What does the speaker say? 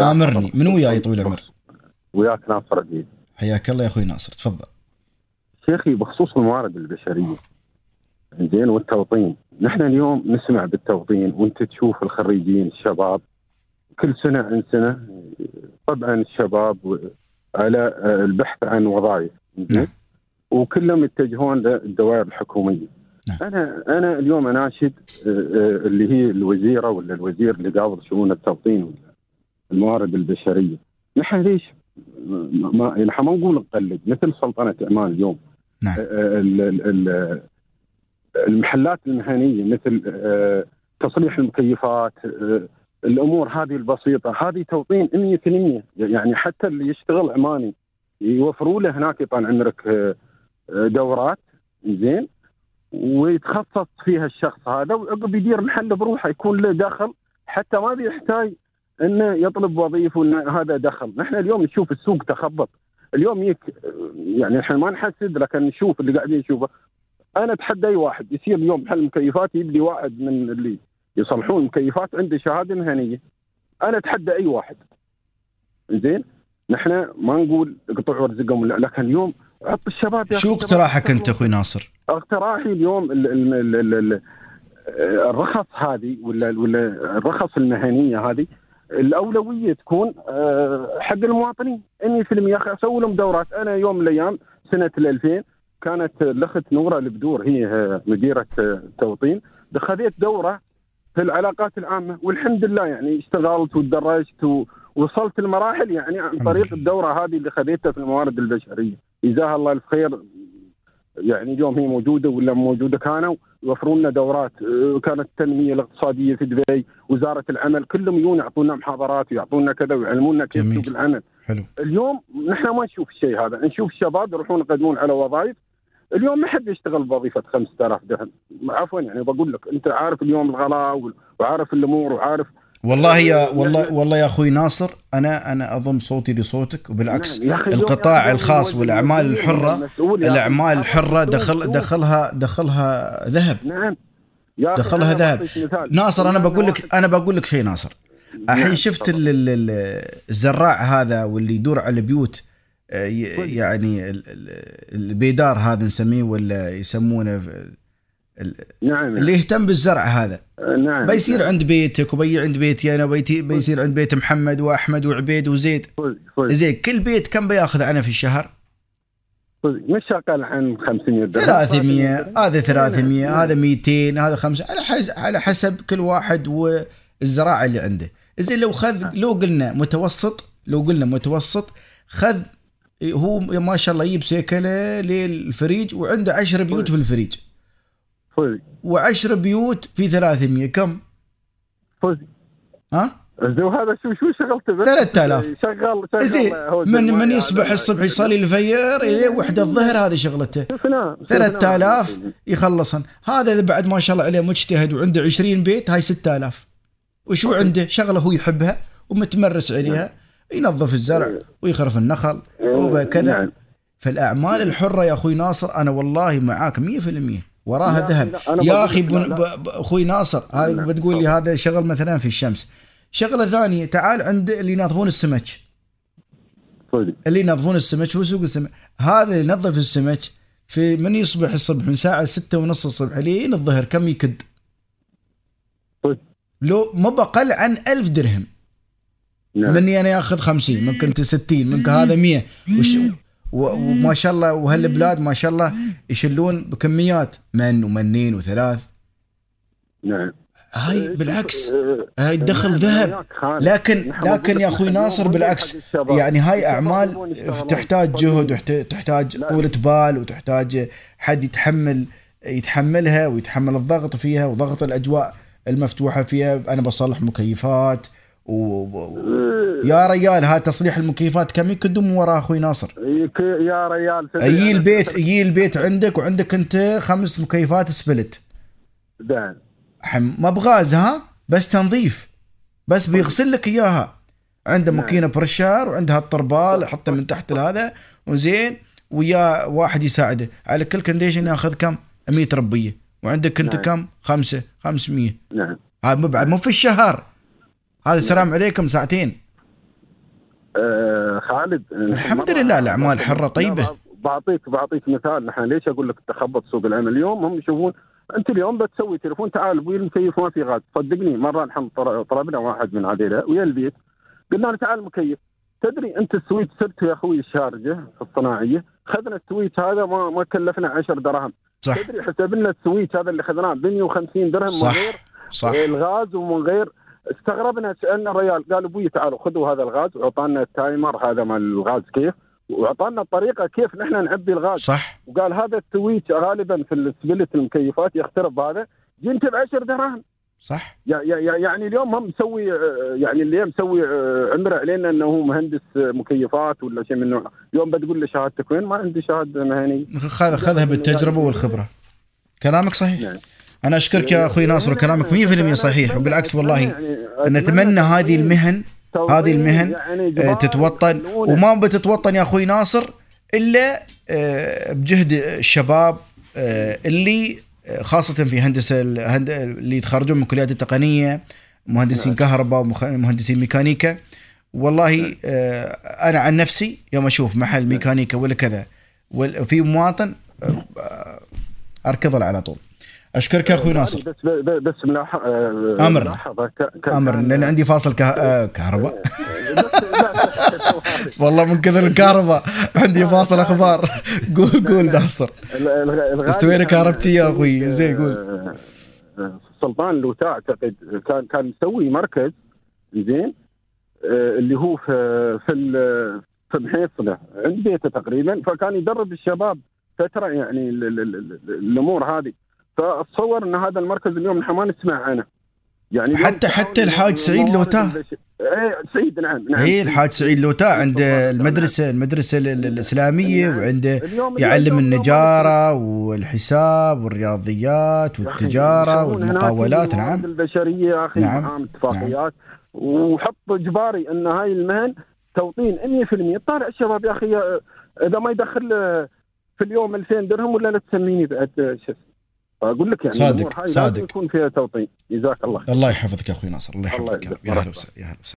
امرني من وياي طويل العمر؟ وياك ناصر عزيز حياك الله يا أخوي ناصر تفضل. شيخي بخصوص الموارد البشرية. زين والتوطين. نحن اليوم نسمع بالتوطين وأنت تشوف الخريجين الشباب. كل سنة عن سنة طبعا الشباب على البحث عن وظائف. نعم. وكلهم يتجهون للدوائر الحكومية. نعم. أنا أنا اليوم أناشد آه، آه، اللي هي الوزيرة ولا الوزير اللي قابض شؤون التوطين والموارد البشرية. نحن ليش ما نحن ما نقول نقلد مثل سلطنة عمان اليوم. نعم. آه، آه، ال- ال- ال- المحلات المهنية مثل آه، تصليح المكيفات الأمور هذه البسيطة هذه توطين 100% يعني حتى اللي يشتغل عماني يوفروا له هناك يطلع عمرك دورات زين ويتخصص فيها الشخص هذا وعقب يدير محله بروحه يكون له دخل حتى ما بيحتاج إنه يطلب وظيفة وإن هذا دخل، نحن اليوم نشوف السوق تخبط، اليوم يك يعني إحنا ما نحسد لكن نشوف اللي قاعدين نشوفه أنا أتحدى أي واحد يصير اليوم محل مكيفات يبدي واحد من اللي يصلحون المكيفات عنده شهادة مهنية. أنا أتحدى أي واحد. زين نحن ما نقول قطعوا رزقهم لا لكن اليوم عط الشباب شو اقتراحك أنت أخوي ناصر؟ اقتراحي اليوم ال ال ال ال ال الرخص هذه ولا ولا الرخص المهنية هذه الأولوية تكون آه، حق المواطنين. 100% يا أخي أسوي لهم دورات. أنا يوم من الأيام سنة ال 2000 كانت الأخت نورة البدور هي آه، مديرة آه، التوطين خذيت دورة في العلاقات العامة والحمد لله يعني اشتغلت وتدرجت ووصلت المراحل يعني عن طريق. الدورة هذه اللي خذيتها في الموارد البشرية. جزاها الله الخير. يعني اليوم هي موجودة ولا موجودة كانوا يوفرون لنا دورات آه، كانت التنمية الاقتصادية في دبي وزارة العمل كلهم يجون يعطونا محاضرات ويعطونا كذا ويعلمونا كيف. سوق العمل. حلو. اليوم نحن ما نشوف الشيء هذا نشوف الشباب يروحون يقدمون على وظائف. اليوم ما حد يشتغل بوظيفة 5000 درهم. عفوا يعني بقول لك أنت عارف اليوم الغلاء وعارف الأمور وعارف والله يا والله والله يا أخوي ناصر أنا أنا أضم صوتي لصوتك وبالعكس نعم، القطاع الخاص والأعمال الحرة. الأعمال الحرة دخل. دخلها دخلها ذهب. نعم. دخلها ذهب. ناصر أنا بقول لك أنا بقول لك شيء ناصر. الحين نعم، شفت الزراع هذا واللي يدور على البيوت آه، يعني ال- ال- البيدار هذا نسميه ولا يسمونه نعم. اللي يهتم بالزرع هذا. نعم. بيصير عند بيتك وبيجي عند بيتي أنا وبيتي بيصير عند بيت محمد وأحمد وعبيد وزيد. زين كل بيت كم بياخذ عنه في الشهر؟ مش أقل عن 500 درهم. 300 هذا 300 نعم. هذا 200 هذا 5 على حسب على حسب كل واحد والزراعة اللي عنده. زين لو خذ لو قلنا متوسط لو قلنا متوسط خذ هو ما شاء الله يجيب سيكله للفريج وعنده 10 بيوت في الفريج. فوز و10 بيوت في 300 كم؟ فوز ها؟ زين وهذا شو شو شغلته بس؟ 3000. شغل شغل زين. من من يصبح هذا. الصبح يصلي الفجر إلى وحدة الظهر هذه شغلته. شفناه 3000 يخلصن. هذا إذا بعد ما شاء الله عليه مجتهد وعنده 20 بيت هاي 6000 وشو عنده؟ شغلة هو يحبها ومتمرس عليها ينظف الزرع ويخرف النخل وكذا نعم. فالأعمال الحرة يا أخوي ناصر أنا والله معاك 100% وراها ذهب. يا أخي أخوي ناصر هاي. بتقول لي هذا شغل مثلا في الشمس. شغلة ثانية تعال عند اللي ينظفون السمك. فوز اللي ينظفون السمك في سوق السمك؟ هذا ينظف السمك في من يصبح الصبح؟ من ساعة ستة ونص الصبح لين الظهر. كم يكد؟ فوز لو ما بقل عن ألف درهم. نعم. مني ياخذ خمسين منك أنت ستين منك هذا مية. وش و- وما شاء الله وهالبلاد ما شاء الله يشلون بكميات من ومنين وثلاث نعم هاي بالعكس آه، هاي الدخل نعم، ذهب. لكن لكن لك يا أخوي ناصر بالعكس. يعني هاي أعمال. تحتاج جهد وتحتاج. طولة بال وتحتاج حد يتحمل يتحملها ويتحمل الضغط فيها وضغط الأجواء المفتوحة فيها أنا بصلح مكيفات و... و... يا ريال ها تصليح المكيفات كم يكدم وراه أخوي ناصر يا ريال يجي البيت يجي البيت عندك وعندك أنت خمس مكيفات split. نعم حم- ما بغاز ها؟ بس تنظيف. بس بيغسل لك إياها. عنده نعم. ماكينة pressure وعندها الطربال يحطه من تحت هذا وزين ويا واحد يساعده. على كل condition ياخذ كم؟ 100 ربية. وعندك انت نعم. كم؟ خمسة. 500 نعم. هذا مو بعد مو في الشهر. هذا سلام عليكم ساعتين. آه خالد الحمد لله الأعمال الحره طيبة. بعطيك بعطيك مثال نحن ليش أقول لك تخبط سوق العمل؟ اليوم هم يشوفون أنت اليوم بتسوي تليفون تعال أبوي المكيف ما في غاز صدقني مرة نحن طلبنا واحد من عديلة ويا البيت قلنا له تعال المكيف. تدري أنت السويت سبت يا أخوي الشارجة الصناعية خذنا السويت هذا ما ما كلفنا 10 دراهم صح. تدري حسب لنا ال switch هذا اللي اخذناه ب 150 درهم صح. من غير صح. الغاز ومن غير استغربنا سألنا الريال قال أبوي تعالوا خذوا هذا الغاز وأعطانا ال timer هذا مال الغاز كيف؟ وأعطانا الطريقة كيف نحن نعبي الغاز. صح. وقال هذا ال switch غالبا في ال split المكيفات يختلف بهذا جنت ب 10 دراهم. صح. يع- يع- يعني اليوم هم مسوي يعني اللي مسوي آه، عمرة علينا إنه هو مهندس آه، مكيفات ولا شيء من النوع اليوم بتقول له شهادتك وين؟ ما عندي شهادة مهنية. خذ خذها بالتجربة والخبرة. كلامك صحيح. نعم. أنا أشكرك يا أخوي ناصر وكلامك 100% صحيح. وبالعكس والله نتمنى هذه المهن هذه المهن آه، تتوطن. وما بتتوطن يا أخوي ناصر إلا آه، بجهد الشباب آه، اللي خاصة في هندسة الهند- اللي يتخرجون من كليات التقنية مهندسين كهرباء ومخ- مهندسين ميكانيكا. والله آه، أنا عن نفسي يوم أشوف محل ميكانيكا ولا كذا وفي مواطن أركض على طول. أشكرك أخوي ناصر. بس بس ملاحظه آه، ك- أمر كان- لأن عندي فاصل كه... آه، كهرباء. بس- لا، والله من كثر الكهرباء. عندي فاصل أخبار. قول قول ناصر. استوينا كهربتي يا أخوي. آه، زين، قول. آه، سلطان لوتا أعتقد كان كان مسوي مركز زين آه، اللي هو في في في محيصله عند بيته تقريبا. فكان يدرب الشباب فترة يعني ال- ال- ال- الأمور هذه. فأتصور إن هذا المركز اليوم نحن ما نسمع عنه. يعني حتى- حتى الحاج سعيد لوتا. إيه سعيد نعم نعم. اي الحاج سعيد لوتا عند المدرسة المدرسة ال- ال- الإسلامية وعنده اليوم يعلم النجارة والحساب والرياضيات والتجارة والمقاولات. نعم. البشرية يا أخي نعم. معاهم اتفاقيات. وحط إجباري إن هاي المهن توطين 100% طالع الشباب يا أخي إذا ما يدخل في اليوم 2000 درهم ولا لا تسميني بعد شو اسمه أقول لك يعني صادق، هاي صادق. يكون فيها توطين جزاك الله خير الله يحفظك يا أخوي ناصر الله الله يحفظك. رب. يا هلا. وسهلا يا هلا وسهلا